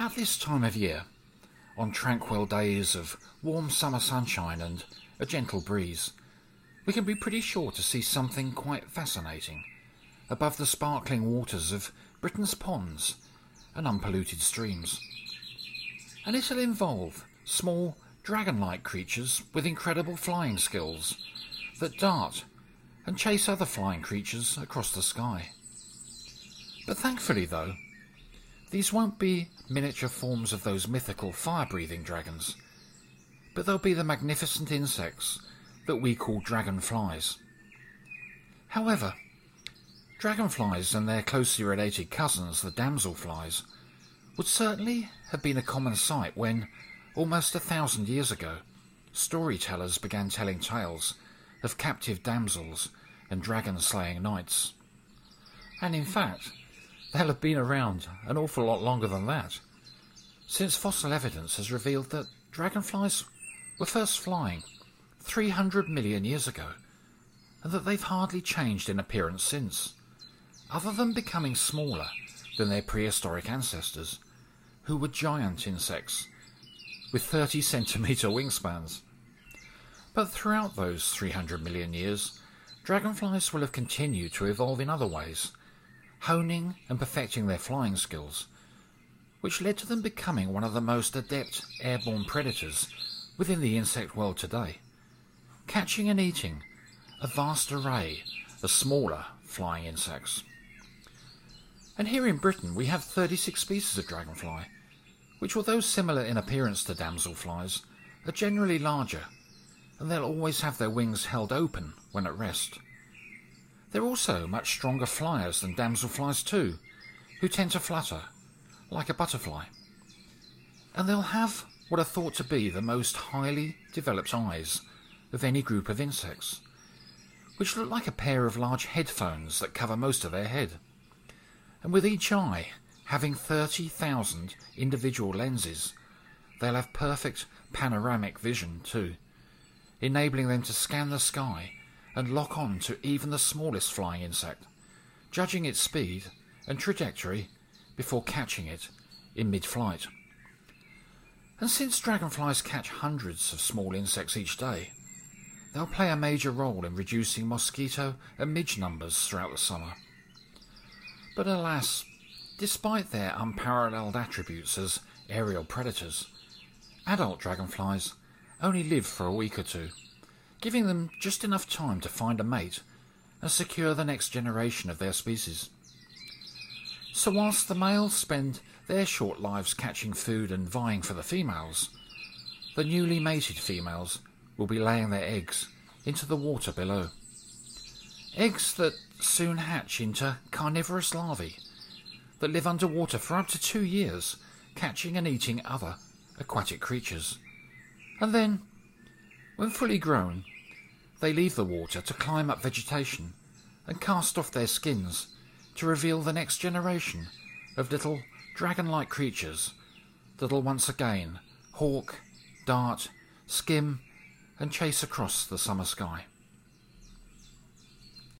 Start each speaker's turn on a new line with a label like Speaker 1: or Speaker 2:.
Speaker 1: At this time of year, on tranquil days of warm summer sunshine and a gentle breeze, we can be pretty sure to see something quite fascinating above the sparkling waters of Britain's ponds and unpolluted streams. And it'll involve small dragon-like creatures with incredible flying skills that dart and chase other flying creatures across the sky. But thankfully, though, these won't be miniature forms of those mythical fire-breathing dragons, but they'll be the magnificent insects that we call dragonflies. However, dragonflies and their closely related cousins, the damselflies, would certainly have been a common sight when, almost a thousand years ago, storytellers began telling tales of captive damsels and dragon-slaying knights. And in fact, they'll have been around an awful lot longer than that, since fossil evidence has revealed that dragonflies were first flying 300 million years ago, and that they've hardly changed in appearance since, other than becoming smaller than their prehistoric ancestors, who were giant insects with 30 centimetre wingspans. But throughout those 300 million years, dragonflies will have continued to evolve in other ways, honing and perfecting their flying skills, which led to them becoming one of the most adept airborne predators within the insect world today, catching and eating a vast array of smaller flying insects. And here in Britain we have 36 species of dragonfly, which although similar in appearance to damselflies, are generally larger, and they'll always have their wings held open when at rest. They're also much stronger flyers than damselflies too, who tend to flutter, like a butterfly. And they'll have what are thought to be the most highly developed eyes of any group of insects, which look like a pair of large headphones that cover most of their head. And with each eye having 30,000 individual lenses, they'll have perfect panoramic vision too, enabling them to scan the sky and lock on to even the smallest flying insect, judging its speed and trajectory before catching it in mid-flight. And since dragonflies catch hundreds of small insects each day, they'll play a major role in reducing mosquito and midge numbers throughout the summer. But alas, despite their unparalleled attributes as aerial predators, adult dragonflies only live for a week or two giving them just enough time to find a mate and secure the next generation of their species. So whilst the males spend their short lives catching food and vying for the females, the newly mated females will be laying their eggs into the water below. Eggs that soon hatch into carnivorous larvae that live underwater for up to two years, catching and eating other aquatic creatures. And then, when fully grown, they leave the water to climb up vegetation and cast off their skins to reveal the next generation of little dragon-like creatures that'll once again hawk, dart, skim and chase across the summer sky.